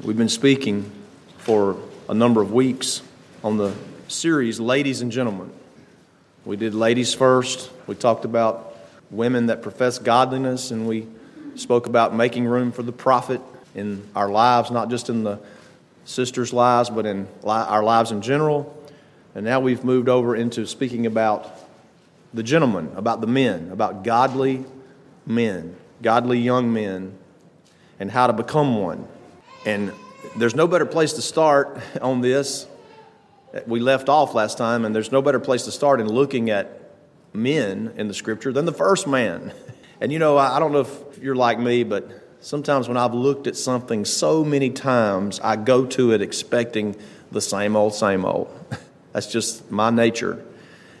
We've been speaking for a number of weeks on the series Ladies and Gentlemen. We did ladies first. We talked about women that profess godliness, and we spoke about making room for the prophet in our lives, not just in the sisters' lives, but in our lives in general. And now we've moved over into speaking about the gentlemen, about the men, about godly men, godly young men, and how to become one. And there's no better place to start on this. We left off last time, and there's no better place to start in looking at men in the scripture than the first man. And you know, I don't know if you're like me, but sometimes when I've looked at something so many times, I go to it expecting the same old, same old. That's just my nature.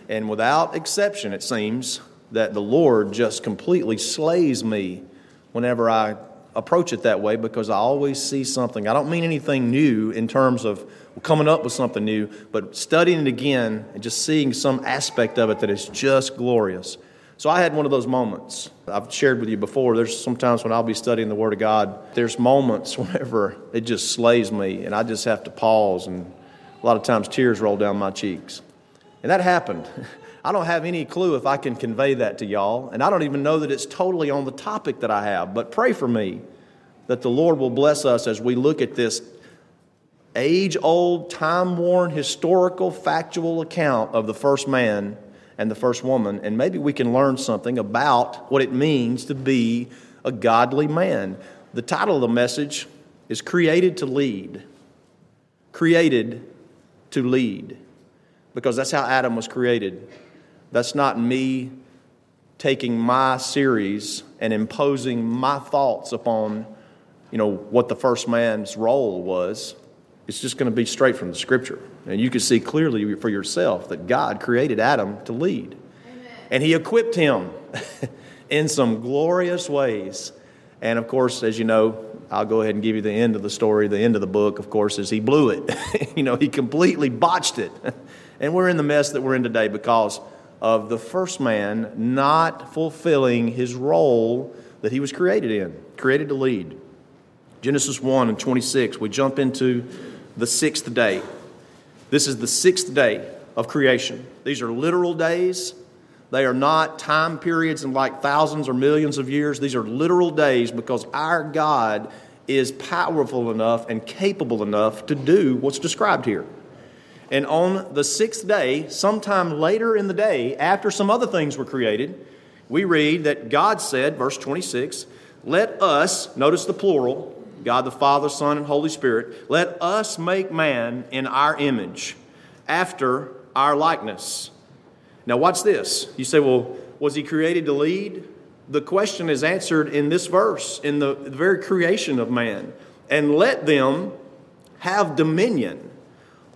And without exception, it seems that the Lord just completely slays me whenever I approach it that way because I always see something. I don't mean anything new in terms of coming up with something new, but studying it again and just seeing some aspect of it that is just glorious. So I had one of those moments. I've shared with you before. There's sometimes when I'll be studying the Word of God, there's moments whenever it just slays me, and I just have to pause, and a lot of times tears roll down my cheeks. And that happened. I don't have any clue if I can convey that to y'all, and I don't even know that it's totally on the topic that I have, but pray for me that the Lord will bless us as we look at this age old, time worn, historical, factual account of the first man and the first woman, and maybe we can learn something about what it means to be a godly man. The title of the message is Created to Lead. Created to Lead. Because that's how Adam was created. That's not me taking my series and imposing my thoughts upon, you know, what the first man's role was. It's just going to be straight from the scripture. And you can see clearly for yourself that God created Adam to lead. Amen. And he equipped him in some glorious ways. And of course, as you know, I'll go ahead and give you the end of the story. The end of the book, of course, is he blew it. you know, he completely botched it. and we're in the mess that we're in today because of the first man not fulfilling his role that he was created in, created to lead. Genesis 1 and 26, we jump into the sixth day. This is the sixth day of creation. These are literal days. They are not time periods in like thousands or millions of years. These are literal days because our God is powerful enough and capable enough to do what's described here. And on the sixth day, sometime later in the day, after some other things were created, we read that God said, verse 26, let us, notice the plural, God the Father, Son, and Holy Spirit, let us make man in our image, after our likeness. Now, watch this. You say, well, was he created to lead? The question is answered in this verse, in the very creation of man. And let them have dominion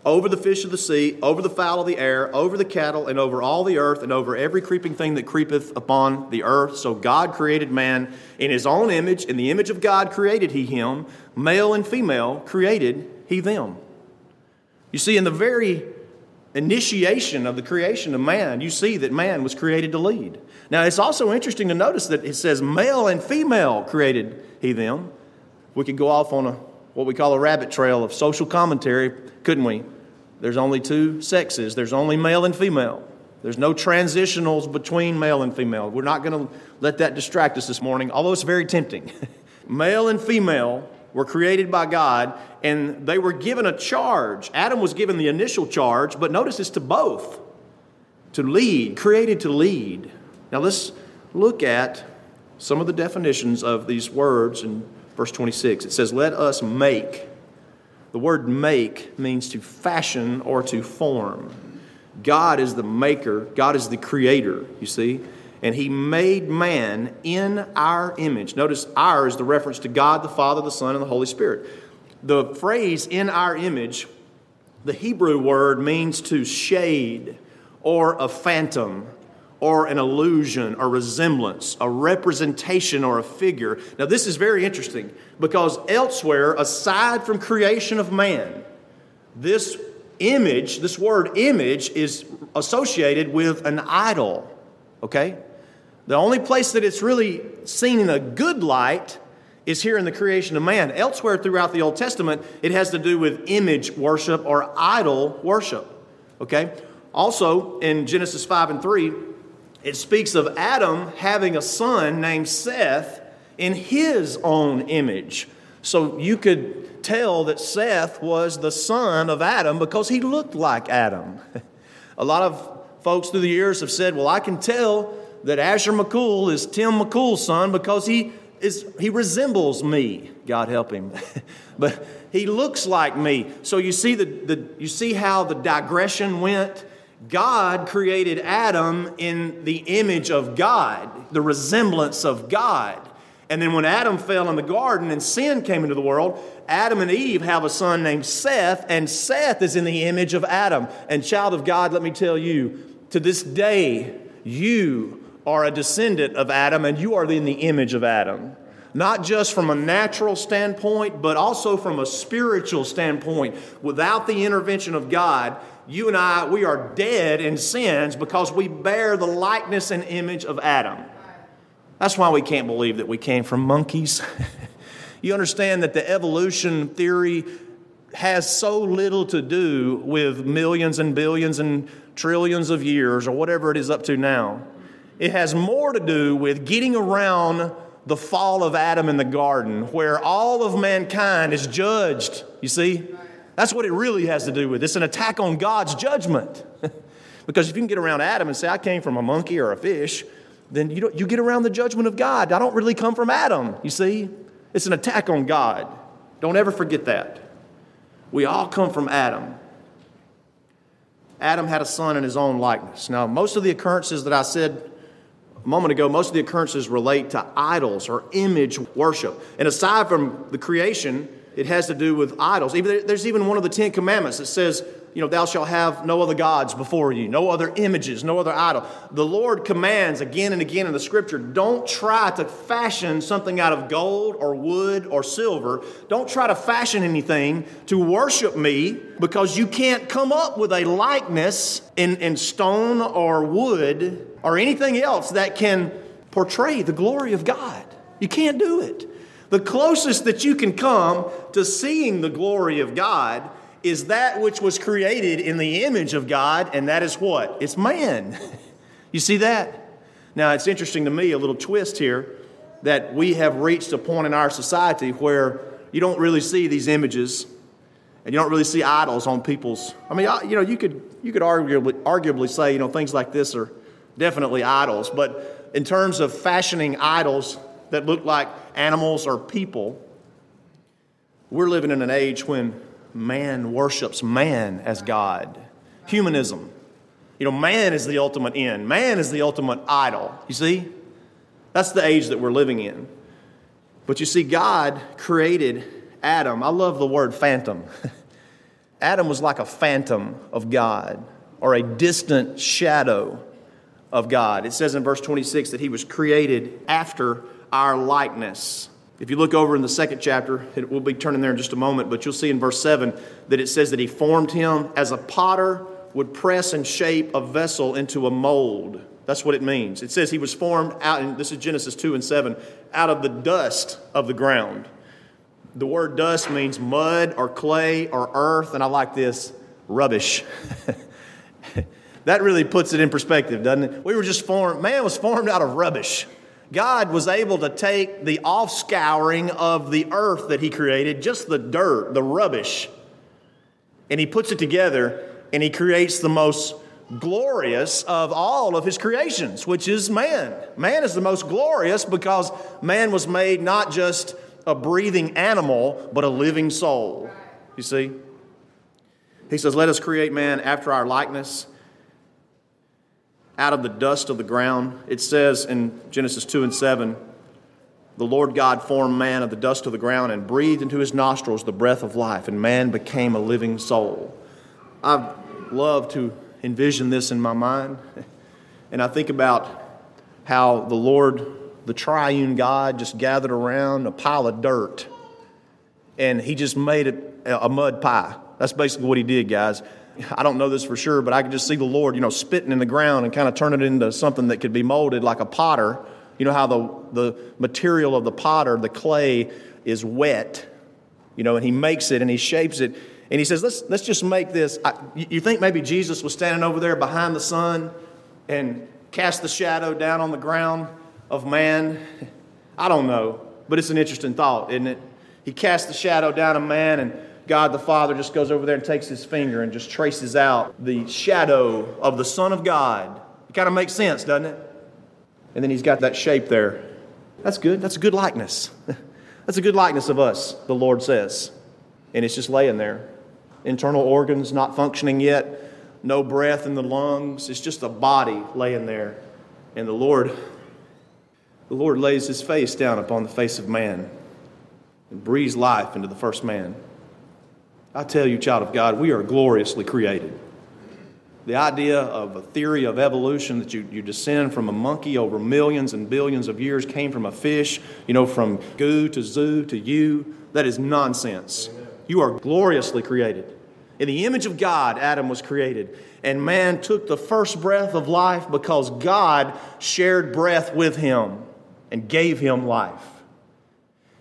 over the fish of the sea, over the fowl of the air, over the cattle, and over all the earth, and over every creeping thing that creepeth upon the earth. So God created man in his own image. In the image of God created he him. Male and female created he them. You see, in the very initiation of the creation of man, you see that man was created to lead. Now, it's also interesting to notice that it says male and female created he them. We could go off on a what we call a rabbit trail of social commentary, couldn't we? There's only two sexes, there's only male and female. There's no transitionals between male and female. We're not going to let that distract us this morning, although it's very tempting. male and female were created by God and they were given a charge. Adam was given the initial charge, but notice it's to both to lead, created to lead. Now let's look at some of the definitions of these words in verse 26. It says, Let us make the word make means to fashion or to form. God is the maker, God is the creator, you see. And he made man in our image. Notice our is the reference to God the Father, the Son, and the Holy Spirit. The phrase in our image, the Hebrew word means to shade or a phantom or an illusion, a resemblance, a representation, or a figure. Now, this is very interesting because elsewhere, aside from creation of man, this image, this word image, is associated with an idol. Okay? The only place that it's really seen in a good light is here in the creation of man. Elsewhere throughout the Old Testament, it has to do with image worship or idol worship. Okay? Also, in Genesis 5 and 3, it speaks of Adam having a son named Seth in his own image. So you could tell that Seth was the son of Adam because he looked like Adam. a lot of folks through the years have said, well, I can tell that Asher McCool is Tim McCool's son because he is he resembles me. God help him. but he looks like me. So you see the, the you see how the digression went? God created Adam in the image of God, the resemblance of God. And then when Adam fell in the garden and sin came into the world, Adam and Eve have a son named Seth, and Seth is in the image of Adam. And, child of God, let me tell you, to this day, you are a descendant of Adam and you are in the image of Adam. Not just from a natural standpoint, but also from a spiritual standpoint. Without the intervention of God, you and I, we are dead in sins because we bear the likeness and image of Adam. That's why we can't believe that we came from monkeys. you understand that the evolution theory has so little to do with millions and billions and trillions of years or whatever it is up to now. It has more to do with getting around the fall of Adam in the garden, where all of mankind is judged. You see? That's what it really has to do with. It's an attack on God's judgment. because if you can get around Adam and say, I came from a monkey or a fish, then you, you get around the judgment of God. I don't really come from Adam, you see? It's an attack on God. Don't ever forget that. We all come from Adam. Adam had a son in his own likeness. Now, most of the occurrences that I said a moment ago, most of the occurrences relate to idols or image worship. And aside from the creation, it has to do with idols. Even, there's even one of the Ten Commandments that says, you know, thou shalt have no other gods before you, no other images, no other idol. The Lord commands again and again in the scripture don't try to fashion something out of gold or wood or silver. Don't try to fashion anything to worship me because you can't come up with a likeness in, in stone or wood or anything else that can portray the glory of God. You can't do it. The closest that you can come to seeing the glory of God is that which was created in the image of God, and that is what? It's man. you see that? Now, it's interesting to me, a little twist here, that we have reached a point in our society where you don't really see these images and you don't really see idols on people's. I mean, you know, you could, you could arguably, arguably say, you know, things like this are definitely idols, but in terms of fashioning idols that look like animals or people, we're living in an age when man worships man as God. Humanism. You know, man is the ultimate end, man is the ultimate idol. You see? That's the age that we're living in. But you see, God created Adam. I love the word phantom. Adam was like a phantom of God or a distant shadow of God. It says in verse 26 that he was created after our likeness. If you look over in the second chapter, it, we'll be turning there in just a moment, but you'll see in verse 7 that it says that he formed him as a potter would press and shape a vessel into a mold. That's what it means. It says he was formed out, and this is Genesis 2 and 7, out of the dust of the ground. The word dust means mud or clay or earth, and I like this rubbish. that really puts it in perspective, doesn't it? We were just formed, man was formed out of rubbish. God was able to take the offscouring of the earth that He created, just the dirt, the rubbish, and He puts it together and He creates the most glorious of all of His creations, which is man. Man is the most glorious because man was made not just a breathing animal, but a living soul. You see? He says, Let us create man after our likeness out of the dust of the ground. It says in Genesis 2 and 7 the Lord God formed man of the dust of the ground and breathed into his nostrils the breath of life, and man became a living soul. I love to envision this in my mind, and I think about how the Lord, the triune God, just gathered around a pile of dirt and he just made it a mud pie. That's basically what he did, guys. I don't know this for sure, but I could just see the Lord, you know, spitting in the ground and kind of turning it into something that could be molded like a potter You know how the, the material of the potter, the clay, is wet, you know, and he makes it and he shapes it. And he says, let's, let's just make this. I, you think maybe Jesus was standing over there behind the sun and cast the shadow down on the ground of man? I don't know, but it's an interesting thought, isn't it? He cast the shadow down on man, and God the Father just goes over there and takes his finger and just traces out the shadow of the Son of God. It kind of makes sense, doesn't it? And then he's got that shape there. That's good. That's a good likeness. That's a good likeness of us, the Lord says. And it's just laying there. Internal organs not functioning yet, no breath in the lungs. It's just a body laying there. And the Lord, the Lord lays his face down upon the face of man and breathes life into the first man. I tell you, child of God, we are gloriously created. The idea of a theory of evolution that you, you descend from a monkey over millions and billions of years came from a fish, you know, from goo to zoo to you, that is nonsense. You are gloriously created. In the image of God, Adam was created. And man took the first breath of life because God shared breath with him and gave him life.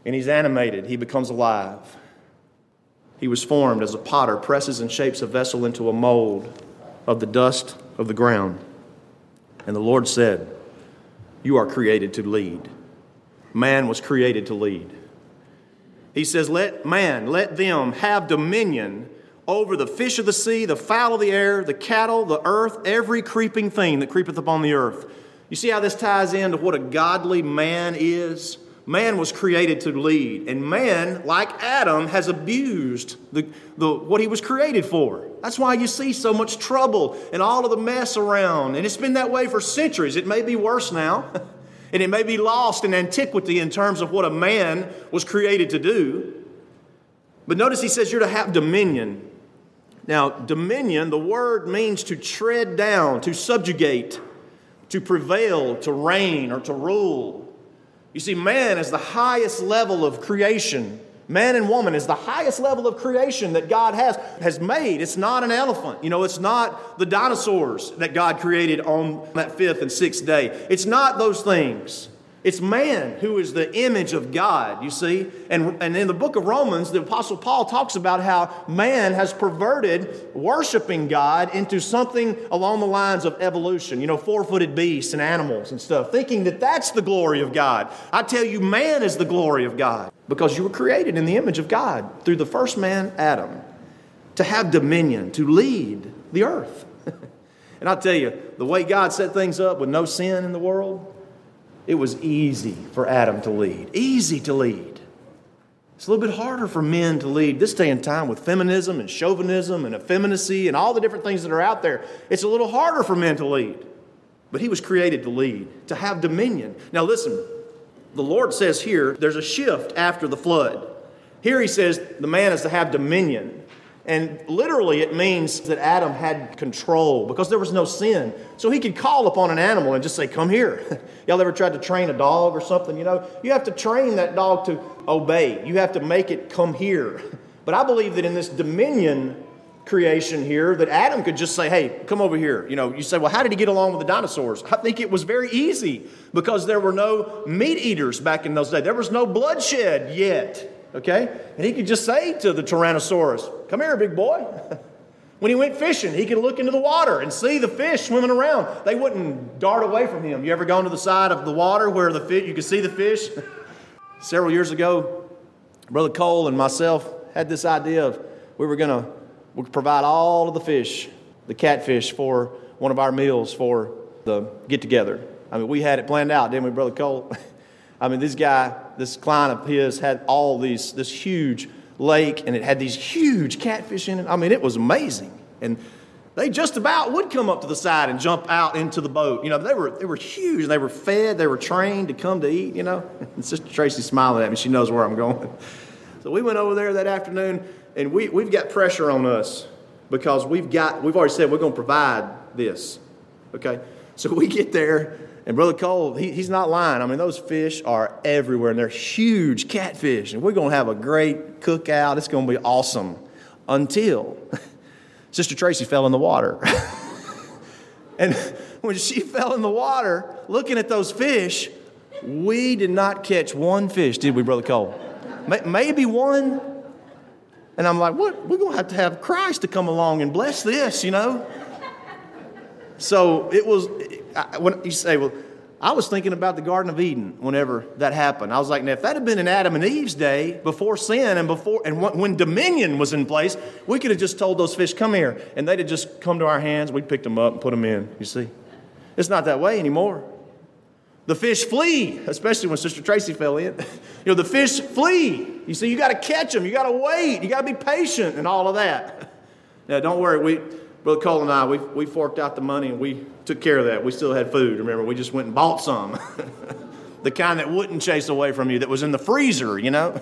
And he's animated, he becomes alive. He was formed as a potter presses and shapes a vessel into a mold of the dust of the ground. And the Lord said, You are created to lead. Man was created to lead. He says, Let man, let them have dominion over the fish of the sea, the fowl of the air, the cattle, the earth, every creeping thing that creepeth upon the earth. You see how this ties into what a godly man is? Man was created to lead, and man, like Adam, has abused the, the, what he was created for. That's why you see so much trouble and all of the mess around. And it's been that way for centuries. It may be worse now, and it may be lost in antiquity in terms of what a man was created to do. But notice he says you're to have dominion. Now, dominion, the word means to tread down, to subjugate, to prevail, to reign, or to rule. You see, man is the highest level of creation. Man and woman is the highest level of creation that God has, has made. It's not an elephant. You know, it's not the dinosaurs that God created on that fifth and sixth day. It's not those things. It's man who is the image of God, you see. And, and in the book of Romans, the Apostle Paul talks about how man has perverted worshiping God into something along the lines of evolution, you know, four footed beasts and animals and stuff, thinking that that's the glory of God. I tell you, man is the glory of God because you were created in the image of God through the first man, Adam, to have dominion, to lead the earth. and I tell you, the way God set things up with no sin in the world, it was easy for Adam to lead. Easy to lead. It's a little bit harder for men to lead this day and time with feminism and chauvinism and effeminacy and all the different things that are out there. It's a little harder for men to lead. But he was created to lead, to have dominion. Now, listen, the Lord says here there's a shift after the flood. Here he says the man is to have dominion. And literally, it means that Adam had control because there was no sin. So he could call upon an animal and just say, Come here. Y'all ever tried to train a dog or something? You know, you have to train that dog to obey, you have to make it come here. But I believe that in this dominion creation here, that Adam could just say, Hey, come over here. You know, you say, Well, how did he get along with the dinosaurs? I think it was very easy because there were no meat eaters back in those days, there was no bloodshed yet. Okay? And he could just say to the Tyrannosaurus, Come here, big boy. when he went fishing, he could look into the water and see the fish swimming around. They wouldn't dart away from him. You ever gone to the side of the water where the fish, you could see the fish? Several years ago, Brother Cole and myself had this idea of we were going to provide all of the fish, the catfish, for one of our meals for the get together. I mean, we had it planned out, didn't we, Brother Cole? I mean, this guy, this client of his had all these, this huge lake, and it had these huge catfish in it. I mean, it was amazing. And they just about would come up to the side and jump out into the boat. You know, they were, they were huge. And they were fed. They were trained to come to eat, you know. And Sister Tracy's smiling at me. She knows where I'm going. So we went over there that afternoon, and we, we've got pressure on us because we've got, we've already said we're going to provide this. Okay? So we get there, and Brother Cole, he, he's not lying. I mean, those fish are everywhere, and they're huge catfish. And we're going to have a great cookout. It's going to be awesome until Sister Tracy fell in the water. and when she fell in the water, looking at those fish, We did not catch one fish, did we, Brother Cole? Maybe one. And I'm like, what? We're going to have to have Christ to come along and bless this, you know? So it was, when you say, well, I was thinking about the Garden of Eden whenever that happened. I was like, now, if that had been in Adam and Eve's day, before sin and before and when dominion was in place, we could have just told those fish, come here, and they'd have just come to our hands. We picked them up and put them in. You see, it's not that way anymore. The fish flee, especially when Sister Tracy fell in. you know, the fish flee. You see, you got to catch them. You got to wait. You got to be patient and all of that. Now, don't worry. We Brother Cole and I, we, we forked out the money and we took care of that. We still had food. Remember, we just went and bought some. the kind that wouldn't chase away from you, that was in the freezer, you know?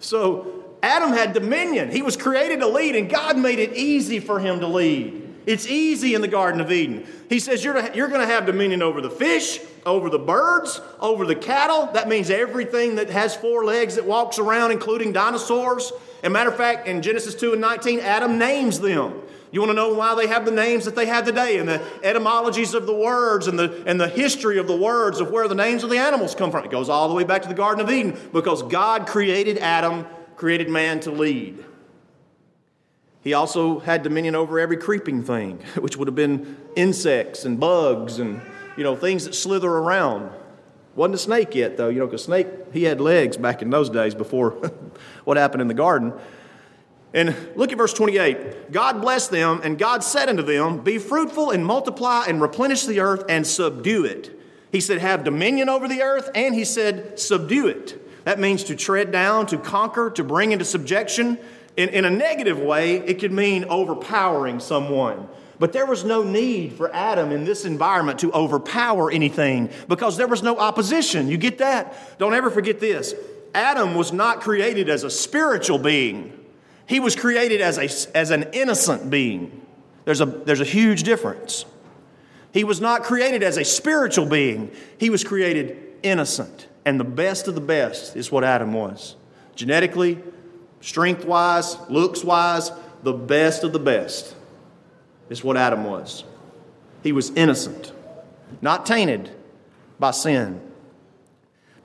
So Adam had dominion. He was created to lead, and God made it easy for him to lead. It's easy in the Garden of Eden. He says, You're, you're going to have dominion over the fish, over the birds, over the cattle. That means everything that has four legs that walks around, including dinosaurs. And matter of fact, in Genesis 2 and 19, Adam names them. You want to know why they have the names that they have today and the etymologies of the words and the, and the history of the words of where the names of the animals come from? It goes all the way back to the Garden of Eden because God created Adam, created man to lead. He also had dominion over every creeping thing, which would have been insects and bugs and you know things that slither around. Wasn't a snake yet, though, you know, because snake he had legs back in those days before what happened in the garden. And look at verse 28. God blessed them, and God said unto them, Be fruitful and multiply and replenish the earth and subdue it. He said, Have dominion over the earth, and he said, Subdue it. That means to tread down, to conquer, to bring into subjection. In, in a negative way, it could mean overpowering someone. But there was no need for Adam in this environment to overpower anything because there was no opposition. You get that? Don't ever forget this. Adam was not created as a spiritual being. He was created as, a, as an innocent being. There's a, there's a huge difference. He was not created as a spiritual being, he was created innocent. And the best of the best is what Adam was. Genetically, strength wise, looks wise, the best of the best is what Adam was. He was innocent, not tainted by sin.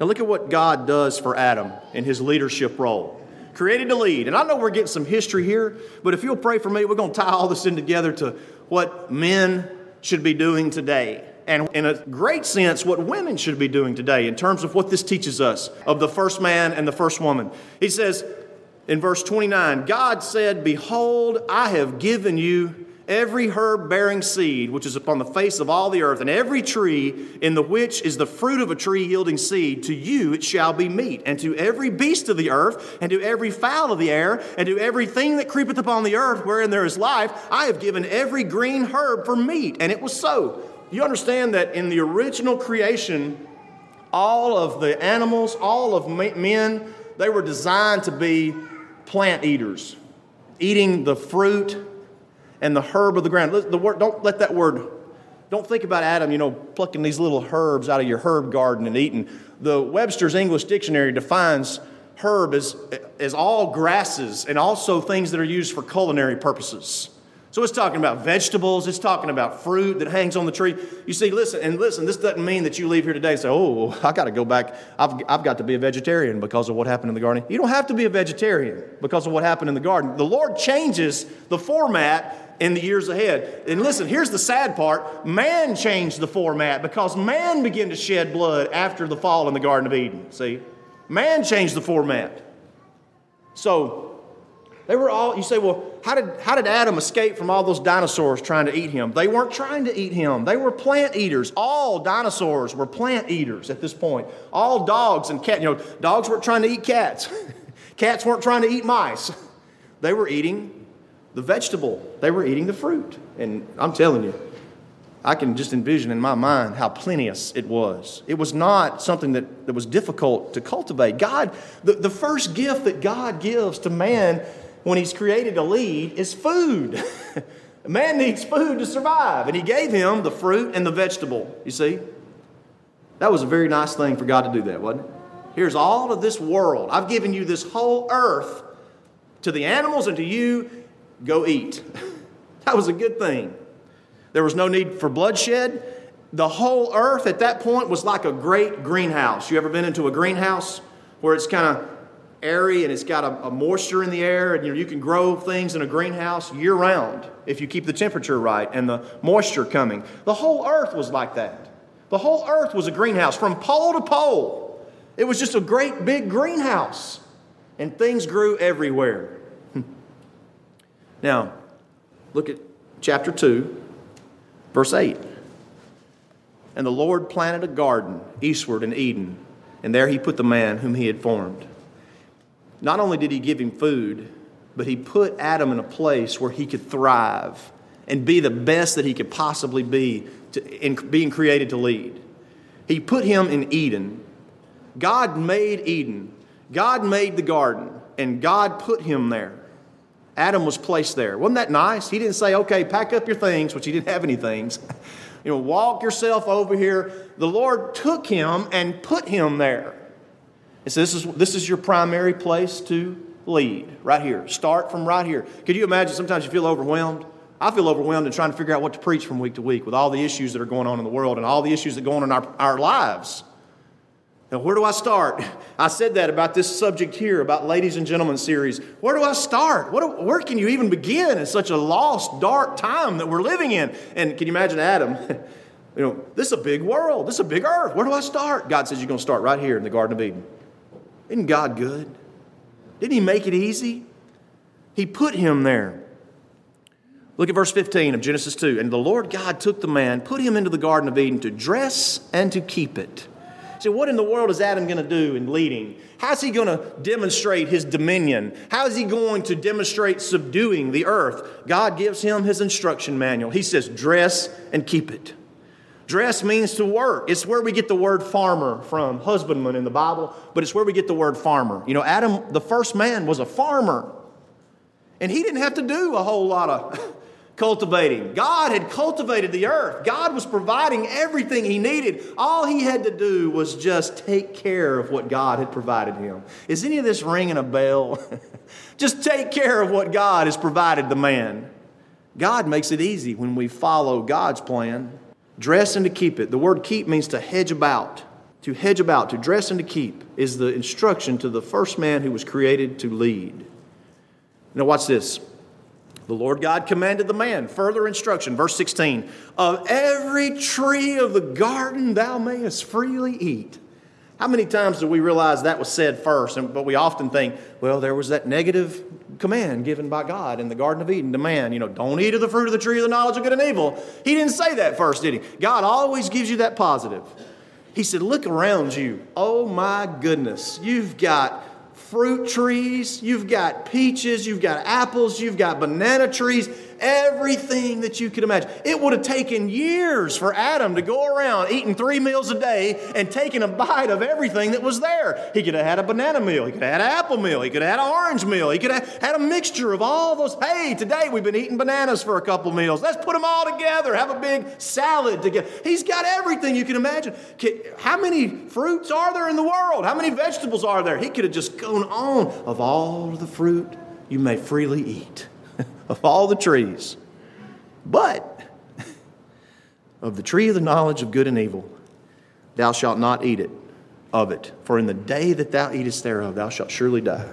Now, look at what God does for Adam in his leadership role created to lead. And I know we're getting some history here, but if you'll pray for me, we're going to tie all this in together to what men should be doing today. And in a great sense, what women should be doing today in terms of what this teaches us of the first man and the first woman. He says in verse 29 God said, Behold, I have given you every herb bearing seed which is upon the face of all the earth, and every tree in the which is the fruit of a tree yielding seed, to you it shall be meat, and to every beast of the earth, and to every fowl of the air, and to everything that creepeth upon the earth wherein there is life, I have given every green herb for meat. And it was so. You understand that in the original creation, all of the animals, all of men, they were designed to be plant eaters, eating the fruit and the herb of the ground. The word, don't let that word, don't think about Adam, you know, plucking these little herbs out of your herb garden and eating. The Webster's English Dictionary defines herb as, as all grasses and also things that are used for culinary purposes. So it's talking about vegetables, it's talking about fruit that hangs on the tree. You see, listen, and listen, this doesn't mean that you leave here today and say, oh, I got to go back. I've, I've got to be a vegetarian because of what happened in the garden. You don't have to be a vegetarian because of what happened in the garden. The Lord changes the format in the years ahead. And listen, here's the sad part man changed the format because man began to shed blood after the fall in the Garden of Eden. See? Man changed the format. So, they were all, you say, well, how did, how did Adam escape from all those dinosaurs trying to eat him? They weren't trying to eat him. They were plant eaters. All dinosaurs were plant eaters at this point. All dogs and cats, you know, dogs weren't trying to eat cats. cats weren't trying to eat mice. They were eating the vegetable, they were eating the fruit. And I'm telling you, I can just envision in my mind how plenteous it was. It was not something that, that was difficult to cultivate. God, the, the first gift that God gives to man when he's created to lead is food. man needs food to survive. And he gave him the fruit and the vegetable, you see? That was a very nice thing for God to do that, wasn't it? Here's all of this world. I've given you this whole earth to the animals and to you go eat. that was a good thing. There was no need for bloodshed. The whole earth at that point was like a great greenhouse. You ever been into a greenhouse where it's kind of airy and it's got a, a, moisture in the air and you, know, you can grow things in a greenhouse year round if you keep the temperature right and the moisture coming. The whole earth was like that. The whole earth was a greenhouse from pole to pole. It was just a great big greenhouse and things grew everywhere. Now, look at chapter 2, verse 8. And the Lord planted a garden eastward in Eden, and there he put the man whom he had formed. Not only did he give him food, but he put Adam in a place where he could thrive and be the best that he could possibly be to, in being created to lead. He put him in Eden. God made Eden. God made the garden, and God put him there. Adam was placed there. Wasn't that nice? He didn't say, okay, pack up your things, which he didn't have any things. you know, walk yourself over here. The Lord took him and put him there. And so this is, this is your primary place to lead, right here. Start from right here. Could you imagine sometimes you feel overwhelmed? I feel overwhelmed in trying to figure out what to preach from week to week with all the issues that are going on in the world and all the issues that go on in our, our lives. Now, where do I start? I said that about this subject here, about Ladies and Gentlemen series. Where do I start? Where can you even begin in such a lost, dark time that we're living in? And can you imagine Adam? You know, this is a big world. This is a big earth. Where do I start? God says you're going to start right here in the Garden of Eden. Isn't God good? Didn't He make it easy? He put him there. Look at verse 15 of Genesis 2. And the Lord God took the man, put him into the Garden of Eden to dress and to keep it. So, what in the world is Adam going to do in leading? How's he going to demonstrate his dominion? How is he going to demonstrate subduing the earth? God gives him his instruction manual. He says, dress and keep it. Dress means to work. It's where we get the word farmer from, husbandman in the Bible, but it's where we get the word farmer. You know, Adam, the first man, was a farmer. And he didn't have to do a whole lot of cultivating. God had cultivated the earth. God was providing everything he needed. All he had to do was just take care of what God had provided him. Is any of this ringing a bell? just take care of what God has provided the man. God makes it easy when we follow God's plan. Dress and to keep it. The word keep means to hedge about. To hedge about, to dress and to keep, is the instruction to the first man who was created to lead. Now, watch this. The Lord God commanded the man, further instruction, verse 16, of every tree of the garden thou mayest freely eat. How many times do we realize that was said first? But we often think, well, there was that negative command given by God in the Garden of Eden to man, you know, don't eat of the fruit of the tree of the knowledge of good and evil. He didn't say that first, did he? God always gives you that positive. He said, look around you. Oh my goodness. You've got fruit trees, you've got peaches, you've got apples, you've got banana trees everything that you could imagine. It would have taken years for Adam to go around eating three meals a day and taking a bite of everything that was there. He could have had a banana meal, he could have had an apple meal, he could have had an orange meal, he could have had a mixture of all those. Hey, today we've been eating bananas for a couple meals. Let's put them all together, have a big salad together. He's got everything you can imagine. How many fruits are there in the world? How many vegetables are there? He could have just gone on of all the fruit you may freely eat of all the trees. But of the tree of the knowledge of good and evil, thou shalt not eat it of it, for in the day that thou eatest thereof, thou shalt surely die.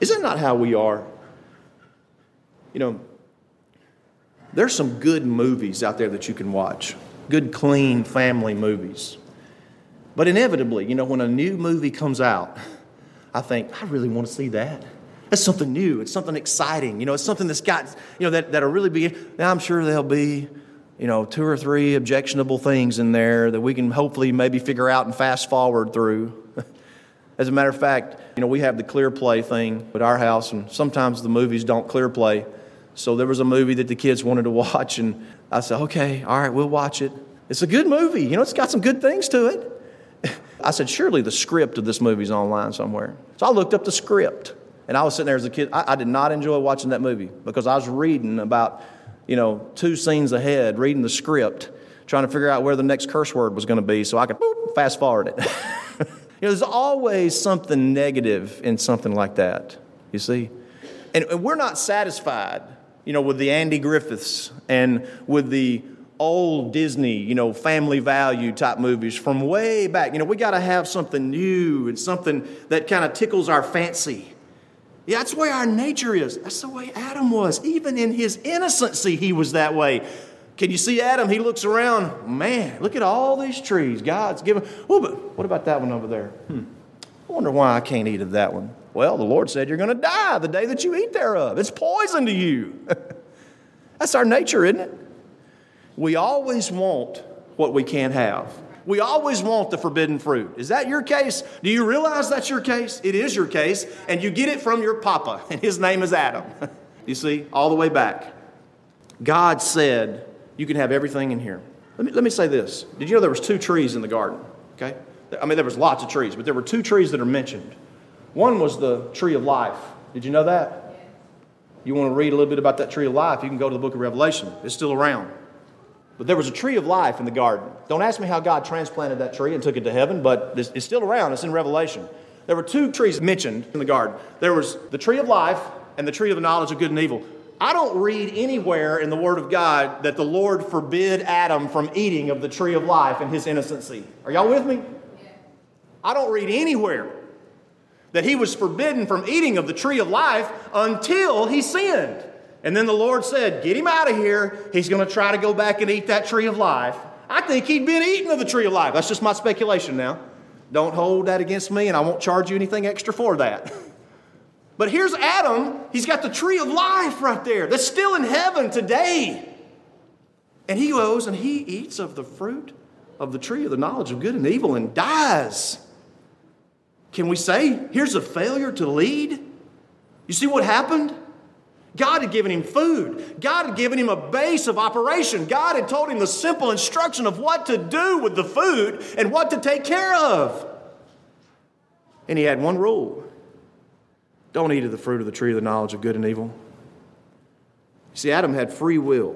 Is that not how we are? You know, there's some good movies out there that you can watch, good, clean family movies. But inevitably, you know, when a new movie comes out, I think, I really want to see that. That's something new. It's something exciting. You know, it's something that's got, you know, that, that'll really be, I'm sure there'll be, you know, two or three objectionable things in there that we can hopefully maybe figure out and fast forward through. As a matter of fact, you know, we have the ClearPlay thing at our house, and sometimes the movies don't ClearPlay. So there was a movie that the kids wanted to watch, and I said, okay, all right, we'll watch it. It's a good movie. You know, it's got some good things to it. I said, surely the script of this movie's online somewhere. So I looked up the script. And I was sitting there as a kid. I, I, did not enjoy watching that movie because I was reading about, you know, two scenes ahead, reading the script, trying to figure out where the next curse word was going to be so I could boop, fast forward it. you know, there's always something negative in something like that, you see? And, and we're not satisfied, you know, with the Andy Griffiths and with the old Disney, you know, family value type movies from way back. You know, we got to have something new and something that kind of tickles our fancy. Yeah, that's the way our nature is. That's the way Adam was. Even in his innocency, he was that way. Can you see Adam? He looks around. Man, look at all these trees God's given. Oh, but what about that one over there? Hmm. I wonder why I can't eat of that one. Well, the Lord said you're going to die the day that you eat thereof. It's poison to you. That's our nature, isn't it? We always want what we can't have. We always want the forbidden fruit. Is that your case? Do you realize that's your case? It is your case, and you get it from your papa, and his name is Adam. you see, all the way back. God said, You can have everything in here. Let me, let me say this. Did you know there was two trees in the garden? Okay? I mean, there was lots of trees, but there were two trees that are mentioned. One was the tree of life. Did you know that? You want to read a little bit about that tree of life, you can go to the book of Revelation. It's still around. But there was a tree of life in the garden. Don't ask me how God transplanted that tree and took it to heaven, but it's still around. It's in Revelation. There were two trees mentioned in the garden. There was the tree of life and the tree of the knowledge of good and evil. I don't read anywhere in the Word of God that the Lord forbid Adam from eating of the tree of life in his innocency. Are y'all with me? I don't read anywhere that he was forbidden from eating of the tree of life until he sinned. And then the Lord said, Get him out of here. He's going to try to go back and eat that tree of life. I think he'd been eating of the tree of life. That's just my speculation now. Don't hold that against me, and I won't charge you anything extra for that. But here's Adam. He's got the tree of life right there that's still in heaven today. And he goes and he eats of the fruit of the tree of the knowledge of good and evil and dies. Can we say, here's a failure to lead? You see what happened? God had given him food. God had given him a base of operation. God had told him the simple instruction of what to do with the food and what to take care of. And he had one rule don't eat of the fruit of the tree of the knowledge of good and evil. See, Adam had free will.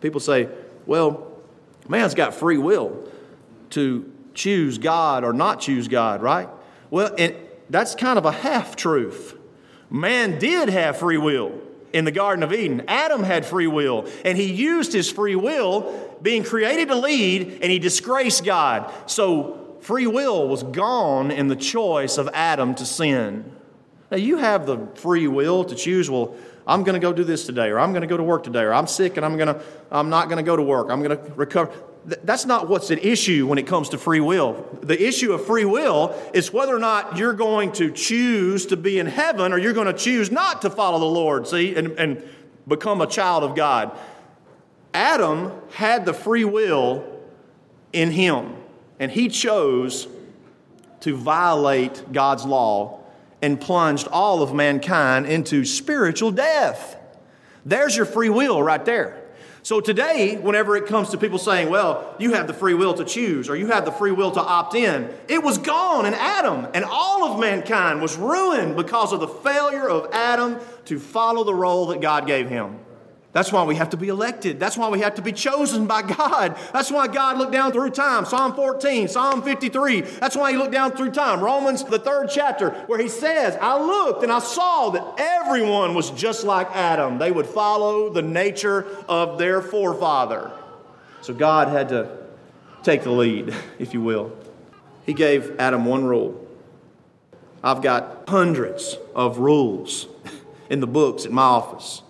People say, well, man's got free will to choose God or not choose God, right? Well, and that's kind of a half truth. Man did have free will in the Garden of Eden. Adam had free will, and he used his free will, being created to lead, and he disgraced God. So free will was gone in the choice of Adam to sin. Now, you have the free will to choose, well, I'm going to go do this today, or I'm going to go to work today, or I'm sick and I'm, going to, I'm not going to go to work. I'm going to recover. That's not what's at issue when it comes to free will. The issue of free will is whether or not you're going to choose to be in heaven or you're going to choose not to follow the Lord, see, and, and become a child of God. Adam had the free will in him, and he chose to violate God's law and plunged all of mankind into spiritual death. There's your free will right there. So today, whenever it comes to people saying, well, you have the free will to choose or you have the free will to opt in, it was gone in Adam. And all of mankind was ruined because of the failure of Adam to follow the role that God gave him. That's why we have to be elected. That's why we have to be chosen by God. That's why God looked down through time. Psalm 14, Psalm 53. That's why He looked down through time. Romans, the third chapter, where He says, I looked and I saw that everyone was just like Adam. They would follow the nature of their forefather. So God had to take the lead, if you will. He gave Adam one rule. I've got hundreds of rules in the books at my office.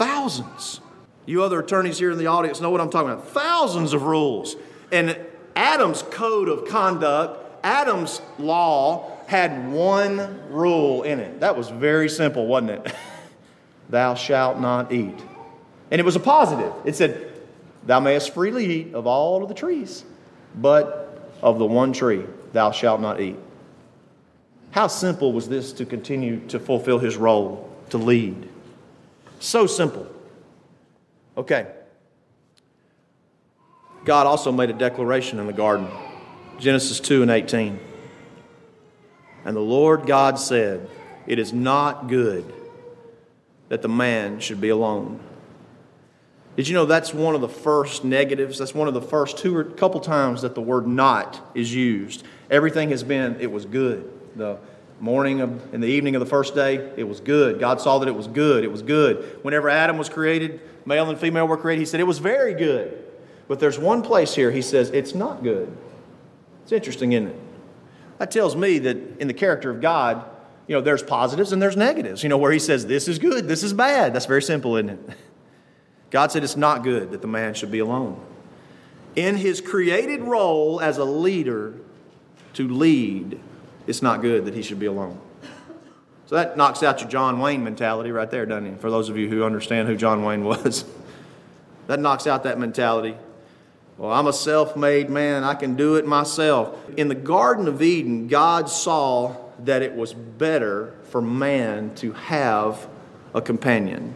Thousands. You other attorneys here in the audience know what I'm talking about. Thousands of rules. And Adam's code of conduct, Adam's law, had one rule in it. That was very simple, wasn't it? Thou shalt not eat. And it was a positive. It said, Thou mayest freely eat of all of the trees, but of the one tree thou shalt not eat. How simple was this to continue to fulfill his role, to lead? So simple. Okay. God also made a declaration in the garden Genesis 2 and 18. And the Lord God said, It is not good that the man should be alone. Did you know that's one of the first negatives? That's one of the first two or couple times that the word not is used. Everything has been, it was good. The morning of, in the evening of the first day, it was good. God saw that it was good. It was good. Whenever Adam was created, male and female were created, he said it was very good. But there's one place here he says it's not good. It's interesting, isn't it? That tells me that in the character of God, you know, there's positives and there's negatives. You know, where he says this is good, this is bad. That's very simple, isn't it? God said it's not good that the man should be alone. In his created role as a leader to lead, it's not good that he should be alone. So that knocks out your John Wayne mentality right there, doesn't it? For those of you who understand who John Wayne was, that knocks out that mentality. Well, I'm a self made man, I can do it myself. In the Garden of Eden, God saw that it was better for man to have a companion.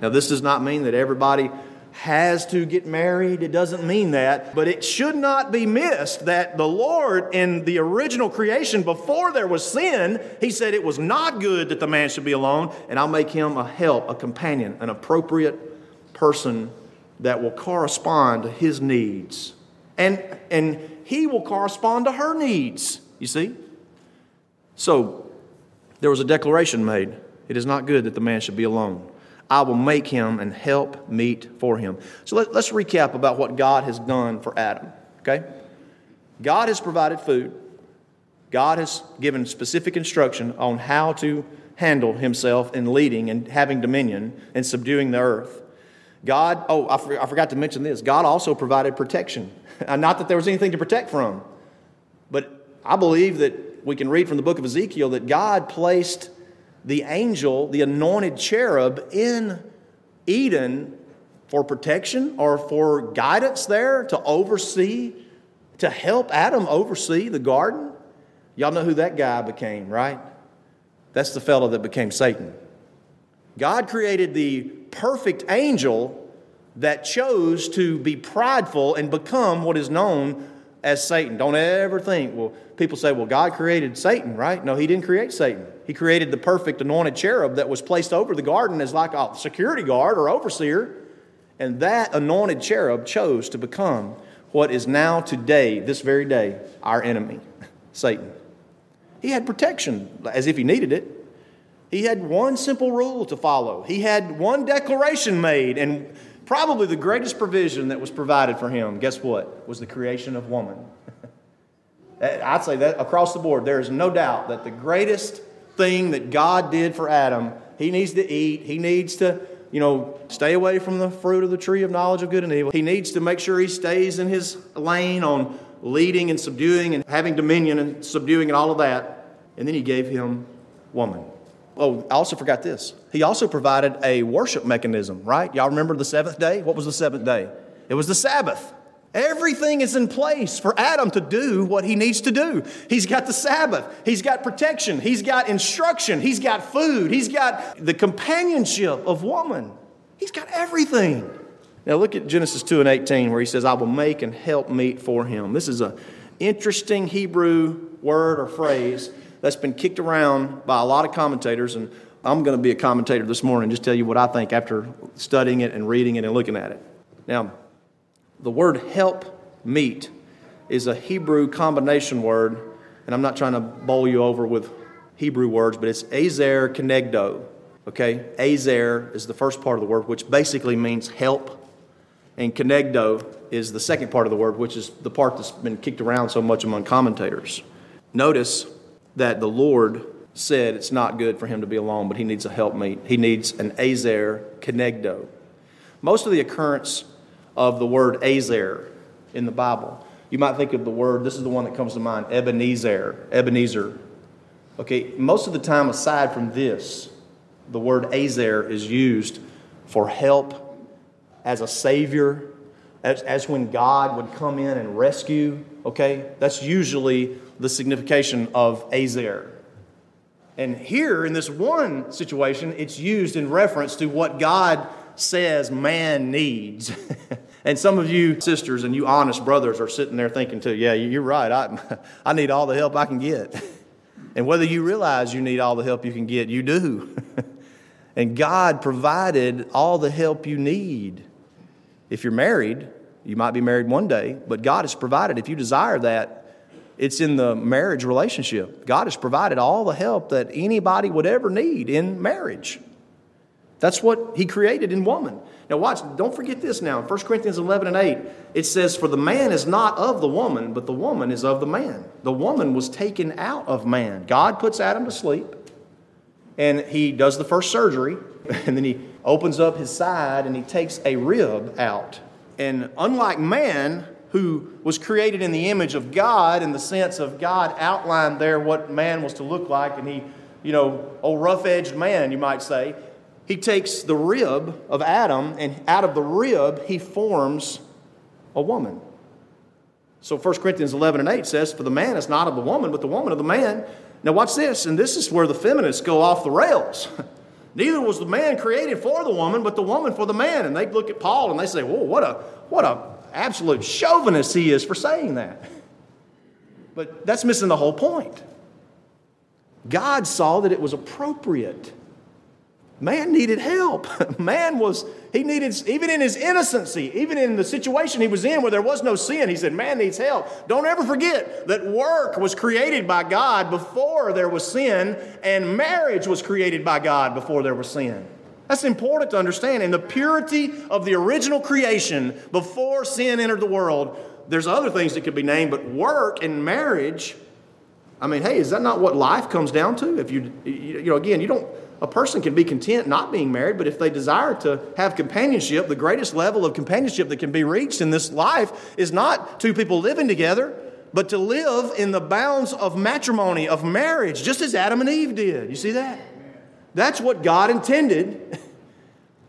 Now, this does not mean that everybody has to get married. It doesn't mean that. But it should not be missed that the Lord, in the original creation, before there was sin, He said it was not good that the man should be alone, and I'll make him a help, a companion, an appropriate person that will correspond to his needs. And, and he will correspond to her needs, you see? So, there was a declaration made it is not good that the man should be alone. I will make him and help meet for him. So let, us recap about what God has done for Adam, okay? God has provided food. God has given specific instruction on how to handle himself in leading and having dominion and subduing the earth. God, oh, I, for, I forgot to mention this. God also provided protection. Not that there was anything to protect from, but I believe that we can read from the book of Ezekiel that God placed the angel, the anointed cherub, in Eden for protection or for guidance there to oversee, to help Adam oversee the garden. Y'all know who that guy became, right? That's the fellow that became Satan. God created the perfect angel that chose to be prideful and become what is known as Satan. Don't ever think, well, people say, well, God created Satan, right? No, He didn't create Satan. He created the perfect anointed cherub that was placed over the garden as like a security guard or overseer. And that anointed cherub chose to become what is now today, this very day, our enemy, Satan. He had protection as if he needed it. He had one simple rule to follow. He had one declaration made, and Probably the greatest provision that was provided for him, guess what? Was the creation of woman. I'd say that across the board, there is no doubt that the greatest thing that God did for Adam, he needs to eat, he needs to, you know, stay away from the fruit of the tree of knowledge of good and evil. He needs to make sure he stays in his lane on leading and subduing and having dominion and subduing and all of that. And then he gave him woman. Oh, I also forgot this. He also provided a worship mechanism, right? Y'all remember the seventh day? What was the seventh day? It was the Sabbath. Everything is in place for Adam to do what he needs to do. He's got the Sabbath, he's got protection, he's got instruction, he's got food, he's got the companionship of woman. He's got everything. Now look at Genesis 2 and 18 where he says, I will make and help meet for him. This is an interesting Hebrew word or phrase that's been kicked around by a lot of commentators, and I'm going to be a commentator this morning, just tell you what I think after studying it and reading it and looking at it. Now, the word help meet is a Hebrew combination word, and I'm not trying to bowl you over with Hebrew words, but it's azer kenegdo. Okay? Azer is the first part of the word, which basically means help. And kenegdo is the second part of the word, which is the part that's been kicked around so much among commentators. Notice that the Lord said it's not good for him to be alone, but he needs a helpmeet. He needs an azer kenegdo. Most of the occurrence of the word azer in the Bible, you might think of the word, this is the one that comes to mind, Ebenezer. Ebenezer. Okay, most of the time, aside from this, the word azer is used for help as a savior, as, as when God would come in and rescue. Okay, that's usually the signification of Azer. And here in this one situation, it's used in reference to what God says man needs. and some of you sisters and you honest brothers are sitting there thinking too, yeah, you're right. I, I need all the help I can get. and whether you realize you need all the help you can get, you do. and God provided all the help you need. If you're married, you might be married one day, but God has provided, if you desire that, it's in the marriage relationship. God has provided all the help that anybody would ever need in marriage. That's what he created in woman. Now, watch, don't forget this now. In 1 Corinthians 11 and 8, it says, For the man is not of the woman, but the woman is of the man. The woman was taken out of man. God puts Adam to sleep, and he does the first surgery, and then he opens up his side and he takes a rib out. And unlike man, who was created in the image of God, in the sense of God outlined there what man was to look like, and he, you know, old rough edged man, you might say, he takes the rib of Adam, and out of the rib, he forms a woman. So 1 Corinthians 11 and 8 says, For the man is not of the woman, but the woman of the man. Now, watch this, and this is where the feminists go off the rails. Neither was the man created for the woman, but the woman for the man. And they look at Paul and they say, Whoa, what a what a absolute chauvinist he is for saying that. But that's missing the whole point. God saw that it was appropriate Man needed help. Man was, he needed, even in his innocency, even in the situation he was in where there was no sin, he said, Man needs help. Don't ever forget that work was created by God before there was sin, and marriage was created by God before there was sin. That's important to understand. In the purity of the original creation before sin entered the world, there's other things that could be named, but work and marriage, I mean, hey, is that not what life comes down to? If you, you know, again, you don't a person can be content not being married, but if they desire to have companionship, the greatest level of companionship that can be reached in this life is not two people living together, but to live in the bounds of matrimony, of marriage, just as Adam and Eve did. You see that? That's what God intended.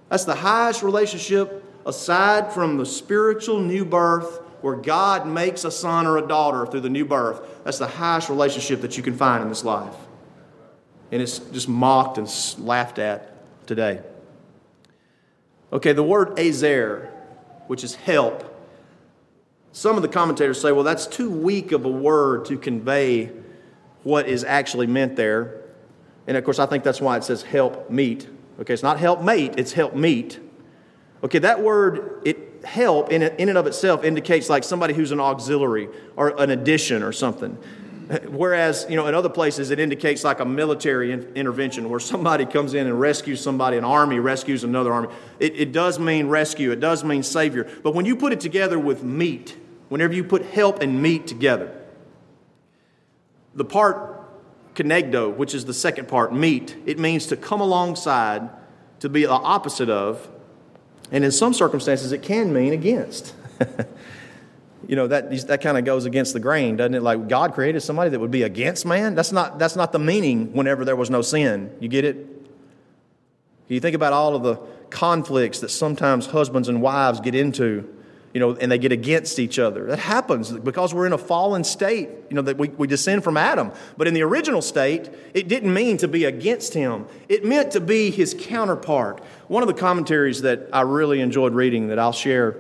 That's the highest relationship aside from the spiritual new birth where God makes a son or a daughter through the new birth. That's the highest relationship that you can find in this life and it's just mocked and laughed at today. Okay, the word azer, which is help, some of the commentators say, well, that's too weak of a word to convey what is actually meant there. And of course, I think that's why it says help meet. Okay, it's not help mate, it's help meet. Okay, that word, it help in, in and of itself indicates like somebody who's an auxiliary or an addition or something. Whereas, you know, in other places it indicates like a military in- intervention where somebody comes in and rescues somebody, an army rescues another army. It, it does mean rescue, it does mean savior. But when you put it together with meet, whenever you put help and meet together, the part kenegdo, which is the second part, meet, it means to come alongside, to be the opposite of, and in some circumstances it can mean against. you know that that kind of goes against the grain doesn't it? Like god created somebody that would be against man? That's not that's not the meaning whenever there was no sin. You get it? You think about all of the conflicts that sometimes husbands and wives get into you know and they get against each other that happens because we're in a fallen state you know that we, we descend from adam but in the original state it didn't mean to be against him it meant to be his counterpart one of the commentaries that i really enjoyed reading that i'll share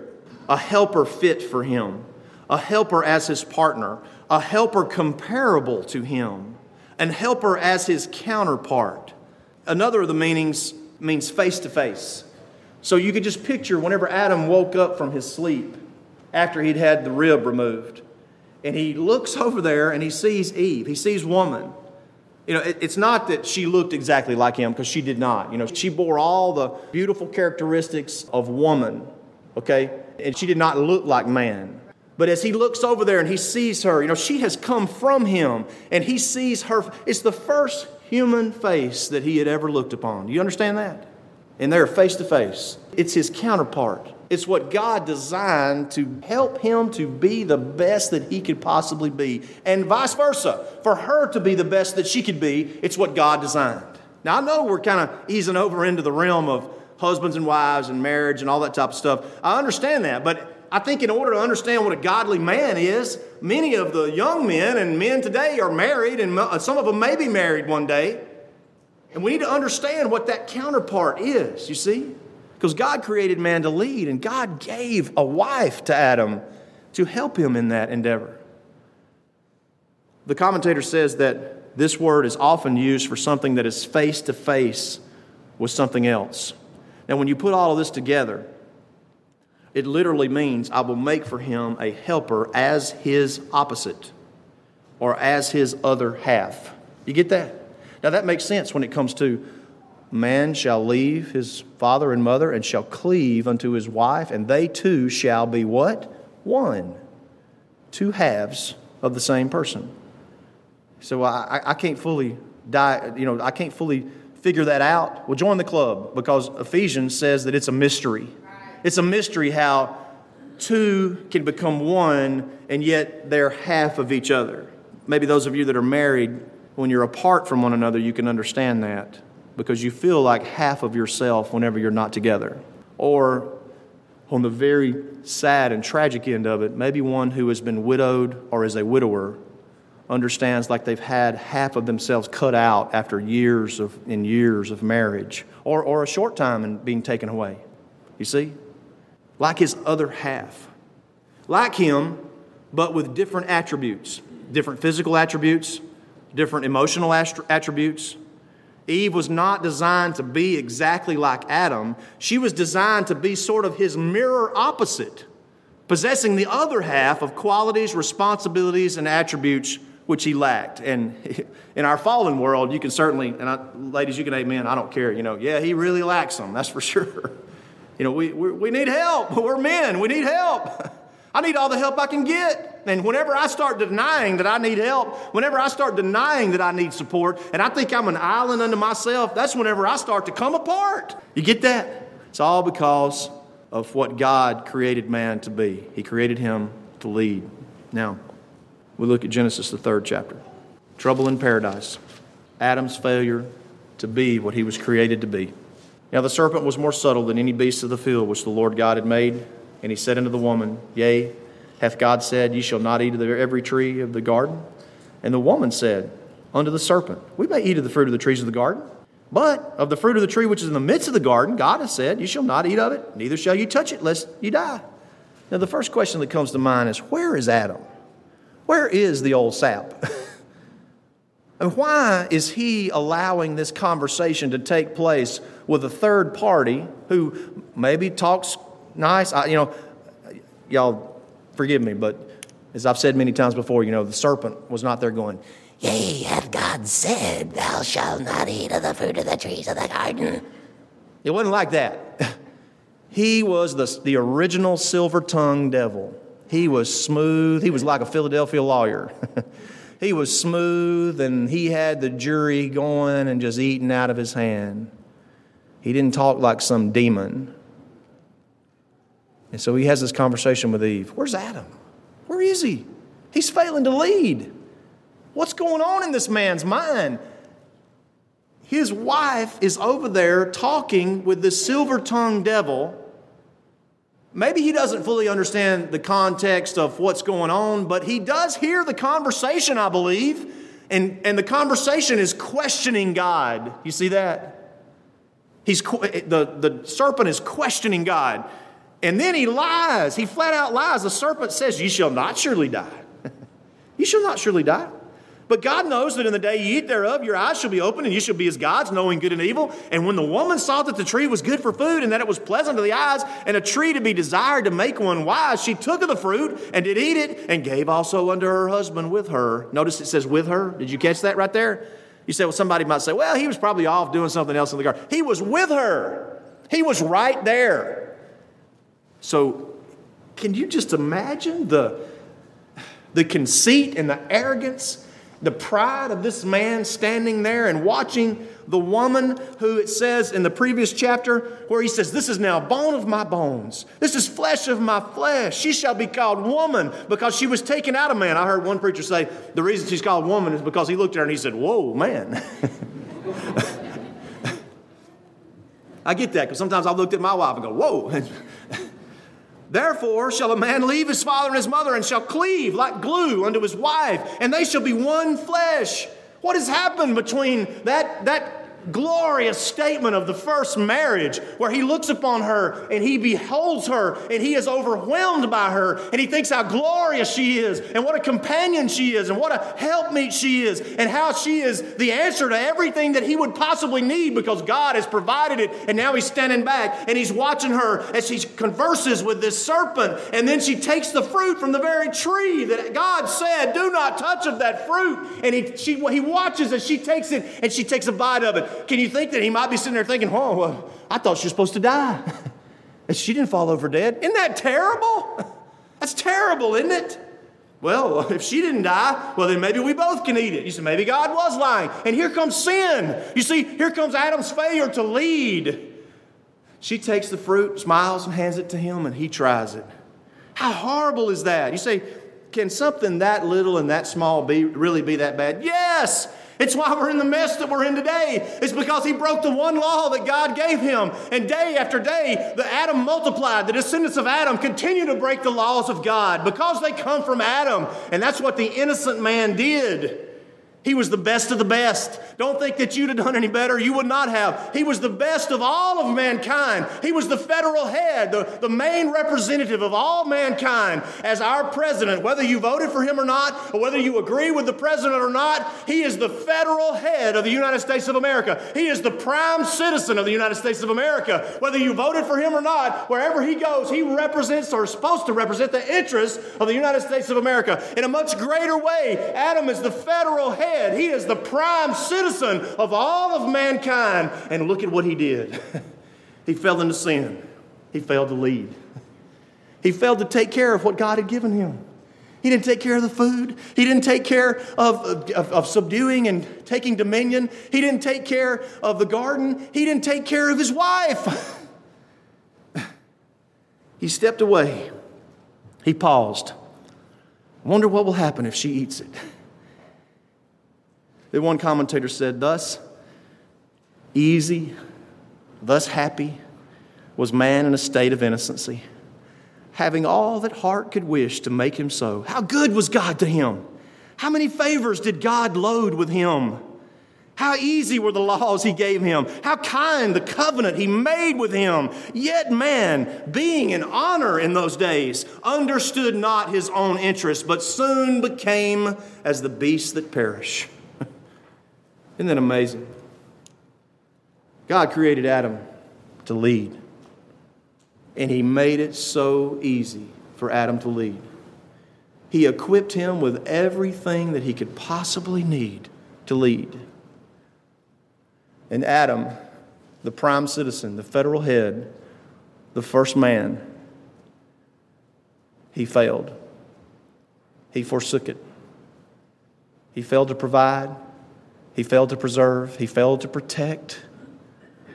a helper fit for him a helper as his partner, a helper comparable to him, and helper as his counterpart. Another of the meanings means face to face. So you could just picture whenever Adam woke up from his sleep after he'd had the rib removed, and he looks over there and he sees Eve, he sees woman. You know, it's not that she looked exactly like him because she did not. You know, she bore all the beautiful characteristics of woman, okay? And she did not look like man. But as he looks over there and he sees her, you know, she has come from him and he sees her. It's the first human face that he had ever looked upon. Do you understand that? And they're face to face. It's his counterpart. It's what God designed to help him to be the best that he could possibly be, and vice versa. For her to be the best that she could be, it's what God designed. Now, I know we're kind of easing over into the realm of husbands and wives and marriage and all that type of stuff. I understand that, but I think in order to understand what a godly man is, many of the young men and men today are married, and some of them may be married one day. And we need to understand what that counterpart is, you see? Because God created man to lead, and God gave a wife to Adam to help him in that endeavor. The commentator says that this word is often used for something that is face to face with something else. Now, when you put all of this together, it literally means, I will make for him a helper as his opposite or as his other half. You get that? Now, that makes sense when it comes to man shall leave his father and mother and shall cleave unto his wife, and they two shall be what? One. Two halves of the same person. So I, I can't fully die, you know, I can't fully figure that out. Well, join the club because Ephesians says that it's a mystery. It's a mystery how two can become one and yet they're half of each other. Maybe those of you that are married, when you're apart from one another, you can understand that because you feel like half of yourself whenever you're not together. Or on the very sad and tragic end of it, maybe one who has been widowed or is a widower understands like they've had half of themselves cut out after years of in years of marriage or, or a short time and being taken away. You see? Like his other half. Like him, but with different attributes, different physical attributes, different emotional attributes. Eve was not designed to be exactly like Adam. She was designed to be sort of his mirror opposite, possessing the other half of qualities, responsibilities, and attributes which he lacked. And in our fallen world, you can certainly, and I, ladies, you can amen, I don't care. You know, yeah, he really lacks them, that's for sure. You know, we, we, we need help. We're men, we need help. I need all the help I can get. And whenever I start denying that I need help, whenever I start denying that I need support, and I think I'm an island unto myself, that's whenever I start to come apart. You get that? It's all because of what God created man to be. He created him to lead. Now, we look at Genesis, the third chapter. Trouble in paradise. Adam's failure to be what he was created to be. Now the serpent was more subtle than any beast of the field which the Lord God had made. And he said unto the woman, Yea, hath God said, Ye shall not eat of every tree of the garden? And the woman said unto the serpent, We may eat of the fruit of the trees of the garden. But of the fruit of the tree which is in the midst of the garden, God has said, You shall not eat of it, neither shall you touch it, lest you die. Now, the first question that comes to mind is Where is Adam? Where is the old sap? and why is he allowing this conversation to take place with a third party who maybe talks nice? I, you know, y'all forgive me, but as I've said many times before, you know, the serpent was not there going, Yea, hath God said, Thou shalt not eat of the fruit of the trees of the garden? It wasn't like that. he was the, the original silver tongued devil. He was smooth. He was like a Philadelphia lawyer. he was smooth and he had the jury going and just eating out of his hand. He didn't talk like some demon. And so he has this conversation with Eve. Where's Adam? Where is he? He's failing to lead. What's going on in this man's mind? His wife is over there talking with the silver tongued devil Maybe he doesn't fully understand the context of what's going on, but he does hear the conversation, I believe. And, and the conversation is questioning God. You see that? He's, the, the serpent is questioning God. And then he lies. He flat out lies. The serpent says, You shall not surely die. you shall not surely die. But God knows that in the day you eat thereof, your eyes shall be opened, and you shall be as gods, knowing good and evil. And when the woman saw that the tree was good for food, and that it was pleasant to the eyes, and a tree to be desired to make one wise, she took of the fruit and did eat it, and gave also unto her husband with her. Notice it says with her. Did you catch that right there? You say, well, somebody might say, well, he was probably off doing something else in the garden. He was with her, he was right there. So, can you just imagine the, the conceit and the arrogance? the pride of this man standing there and watching the woman who it says in the previous chapter where he says this is now bone of my bones. This is flesh of my flesh. She shall be called woman because she was taken out of man. I heard one preacher say the reason she's called woman is because he looked at her and he said whoa man. I get that because sometimes i looked at my wife and go whoa Therefore shall a man leave his father and his mother and shall cleave like glue unto his wife, and they shall be one flesh. What has happened between that, that glorious statement of the first marriage where he looks upon her and he beholds her and he is overwhelmed by her and he thinks how glorious she is and what a companion she is and what a helpmeet she is and how she is the answer to everything that he would possibly need because God has provided it and now he's standing back and he's watching her as she converses with this serpent and then she takes the fruit from the very tree that God said do not touch of that fruit. And he, she, he watches as she takes it and she takes a bite of it can you think that he might be sitting there thinking, whoa, well, I thought she was supposed to die. and she didn't fall over dead. Isn't that terrible? That's terrible, isn't it? Well, if she didn't die, well, then maybe we both can eat it. You say, maybe God was lying. And here comes sin. You see, here comes Adam's failure to lead. She takes the fruit, smiles, and hands it to him, and he tries it. How horrible is that? You say, can something that little and that small be really be that bad? Yes. It's why we're in the mess that we're in today. It's because he broke the one law that God gave him. And day after day, the Adam multiplied. The descendants of Adam continue to break the laws of God because they come from Adam. And that's what the innocent man did. He was the best of the best. Don't think that you'd have done any better. You would not have. He was the best of all of mankind. He was the federal head, the, the main representative of all mankind as our president. Whether you voted for him or not, or whether you agree with the president or not, he is the federal head of the United States of America. He is the prime citizen of the United States of America. Whether you voted for him or not, wherever he goes, he represents or is supposed to represent the interests of the United States of America. In a much greater way, Adam is the federal head. He is the prime citizen citizen of all of mankind. And look at what he did. he fell into sin, he failed to lead, he failed to take care of what God had given him. He didn't take care of the food. He didn't take care of, of, of, subduing and taking dominion. He didn't take care of the garden. He didn't take care of his wife. he stepped away. He paused. Wonder what will happen if she eats it. One commentator said, Thus easy, thus happy was man in a state of innocency, having all that heart could wish to make him so. How good was God to him? How many favors did God load with him? How easy were the laws he gave him? How kind the covenant he made with him? Yet man, being in honor in those days, understood not his own interest, but soon became as the beasts that perish. Isn't that amazing? God created Adam to lead, and He made it so easy for Adam to lead. He equipped him with everything that he could possibly need to lead. And Adam, the prime citizen, the federal head, the first man, he failed. He forsook it. He failed to provide. He failed to preserve, he failed to protect.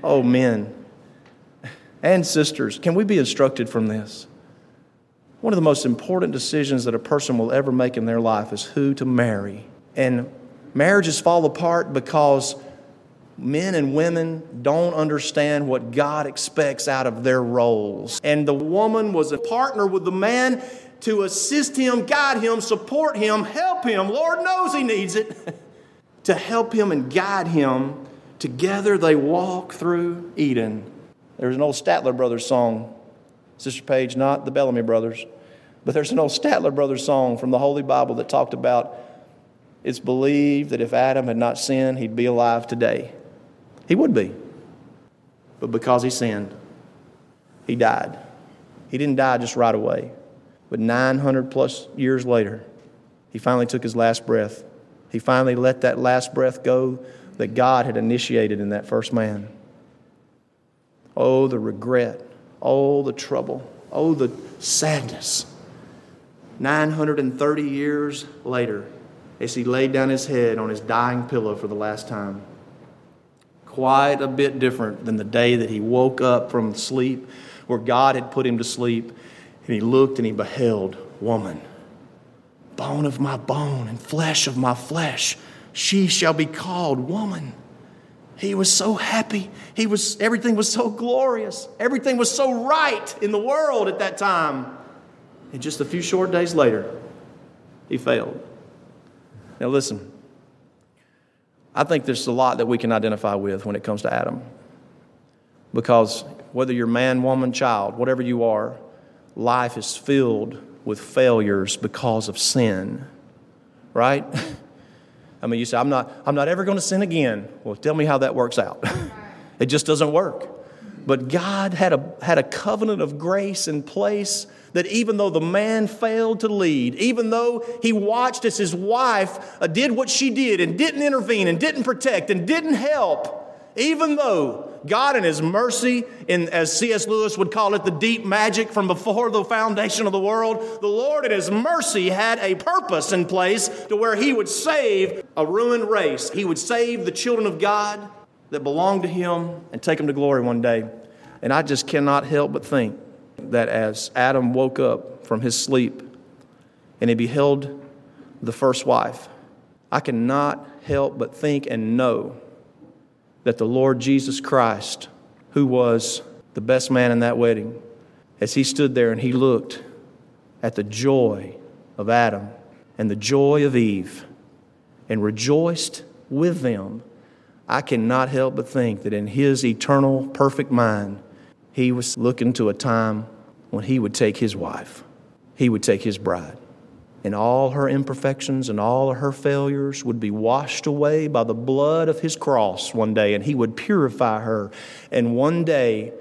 Oh, men and sisters, can we be instructed from this? One of the most important decisions that a person will ever make in their life is who to marry. And marriages fall apart because men and women don't understand what God expects out of their roles. And the woman was a partner with the man to assist him, guide him, support him, help him. Lord knows he needs it. to help him and guide him. Together they walk through Eden. There's an old Statler Brothers song, Sister Page, not the Bellamy Brothers, but there's an old Statler Brothers song from the Holy Bible that talked about it's believed that if Adam had not sinned, he'd be alive today. He would be. But because he sinned, he died. He didn't die just right away, but 900 plus years later, he finally took his last breath he finally let that last breath go that God had initiated in that first man. Oh, the regret. Oh, the trouble. Oh, the sadness. 930 years later, as he laid down his head on his dying pillow for the last time, quite a bit different than the day that he woke up from sleep, where God had put him to sleep, and he looked and he beheld woman bone of my bone and flesh of my flesh. She shall be called woman. He was so happy. He was, everything was so glorious. Everything was so right in the world at that time. And just a few short days later, he failed. Now, listen, I think there's a lot that we can identify with when it comes to Adam. Because whether you're man, woman, child, whatever you are, life is filled with failures because of sin, right? I mean, you say, I'm not, I'm not ever going to sin again. Well, tell me how that works out. it just doesn't work. But God had a, had a covenant of grace in place that even though the man failed to lead, even though he watched as his wife uh, did what she did and didn't intervene and didn't protect and didn't help, Even though God in His mercy, in, as C.S. Lewis would call it, the deep magic from before the foundation of the world, the Lord in His mercy had a purpose in place to where He would save a ruined race. He would save the children of God that belong to Him and take them to glory one day. And I just cannot help but think that as Adam woke up from his sleep and he beheld the first wife, I cannot help but think and know that the Lord Jesus Christ, who was the best man in that wedding, as he stood there and he looked at the joy of Adam and the joy of Eve and rejoiced with them, I cannot help but think that in his eternal, perfect mind, he was looking to a time when he would take his wife, he would take his bride and all her imperfections and all her failures would be washed away by the blood of his cross one day, and he would purify her. And one day,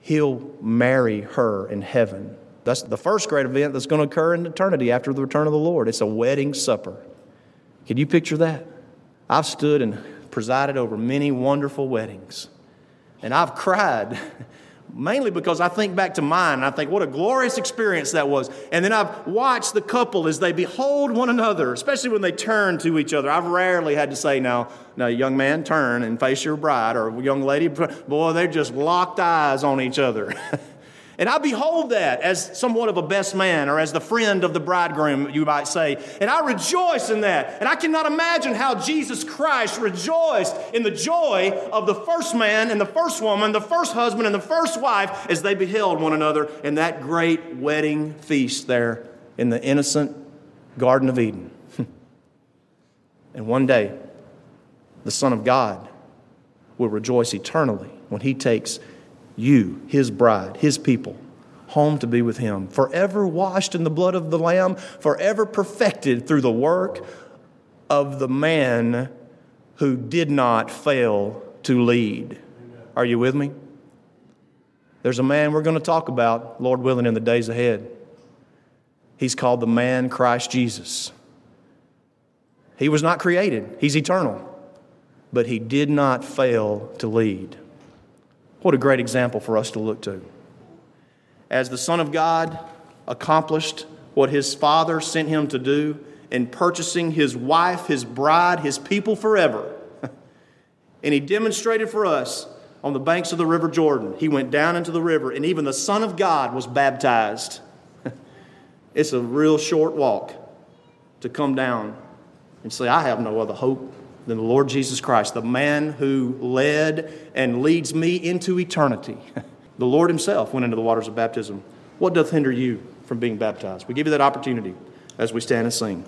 he'll marry her in heaven. That's the first great event that's going to occur in eternity after the return of the Lord. It's a wedding supper. Can you picture that? I've stood and presided over many wonderful weddings, and I've cried mainly because I think back to mine and I think what a glorious experience that was. And then I've watched the couple as they behold one another, especially when they turn to each other. I've rarely had to say, now, now, young man, turn and face your bride, or young lady, boy, they just locked eyes on each other. And I behold that as somewhat of a best man or as the friend of the bridegroom, you might say. And I rejoice in that. And I cannot imagine how Jesus Christ rejoiced in the joy of the first man and the first woman, the first husband and the first wife as they beheld one another in that great wedding feast there in the innocent Garden of Eden. and one day, the Son of God will rejoice eternally when he takes you, his bride, his people, home to be with him, forever washed in the blood of the Lamb, forever perfected through the work of the man who did not fail to lead. Are you with me? There's a man we're going to talk about, Lord willing, in the days ahead. He's called the man Christ Jesus. He was not created, he's eternal, but he did not fail to lead. What a great example for us to look to. As the Son of God accomplished what his Father sent him to do in purchasing his wife, his bride, his people forever. and he demonstrated for us on the banks of the River Jordan. He went down into the river, and even the Son of God was baptized. it's a real short walk to come down and say, I have no other hope the Lord Jesus Christ, the man who led and leads me into eternity. the Lord Himself went into the waters of baptism. What doth hinder you from being baptized? We give you that opportunity as we stand and sing.